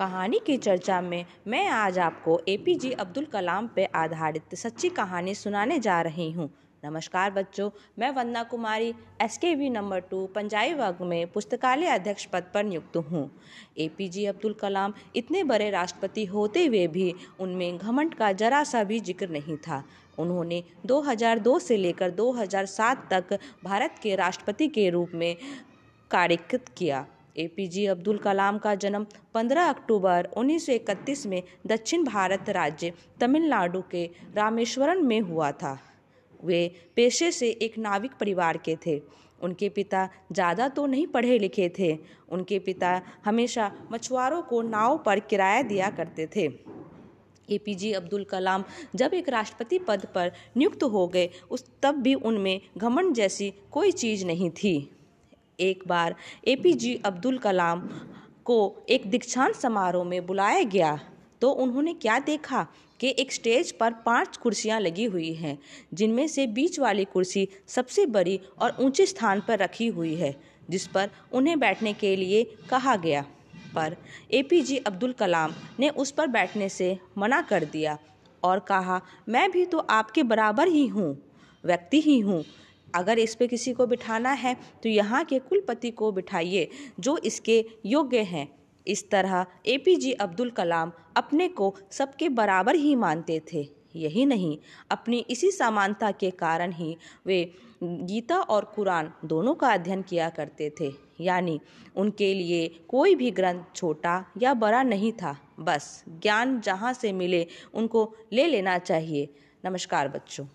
कहानी की चर्चा में मैं आज आपको एपीजे अब्दुल कलाम पर आधारित सच्ची कहानी सुनाने जा रही हूँ। नमस्कार बच्चों, मैं Vandana Kumari S K V number two, Punjabi वर्ग में पुस्तकालय अध्यक्ष पद पर नियुक्त हूँ। ए पी जे अब्दुल कलाम इतने बड़े राष्ट्रपति होते हुए भी उनमें घमंड का जरा सा भी ज़िक्र नहीं था। उन्होंने 2002 से लेकर 2007 तक भारत के राष्ट्रपति के रूप में कार्यकृत किया। एपीजे अब्दुल कलाम का जन्म 15 अक्टूबर 1931 में दक्षिण भारत राज्य तमिलनाडु के रामेश्वरम में हुआ था। वे पेशे से एक नाविक परिवार के थे। उनके पिता ज़्यादा तो नहीं पढ़े लिखे थे। उनके पिता हमेशा मछुआरों को नाव पर किराया दिया करते थे। एपीजे अब्दुल कलाम जब एक राष्ट्रपति पद पर नियुक्त हो गए, उस तब भी उनमें घमंड जैसी कोई चीज़ नहीं थी। एक बार A P APJ Abdul Kalam को एक दीक्षांत समारोह में बुलाया गया। तो उन्होंने क्या देखा कि एक स्टेज पर पाँच कुर्सियाँ लगी हुई हैं, जिनमें से बीच वाली कुर्सी सबसे बड़ी और ऊँचे स्थान पर रखी हुई है, जिस पर उन्हें बैठने के लिए कहा गया। पर एपीजे अब्दुल कलाम ने उस पर बैठने से मना कर दिया और कहा, मैं भी तो आपके बराबर ही हूँ, व्यक्ति ही हूँ। अगर इस पे किसी को बिठाना है तो यहाँ के कुलपति को बिठाइए, जो इसके योग्य हैं। इस तरह ए पी जे अब्दुल कलाम अपने को सबके बराबर ही मानते थे। यही नहीं, अपनी इसी समानता के कारण ही वे गीता और कुरान दोनों का अध्ययन किया करते थे। यानी उनके लिए कोई भी ग्रंथ छोटा या बड़ा नहीं था। बस ज्ञान जहाँ से मिले, उनको ले लेना चाहिए। नमस्कार बच्चों।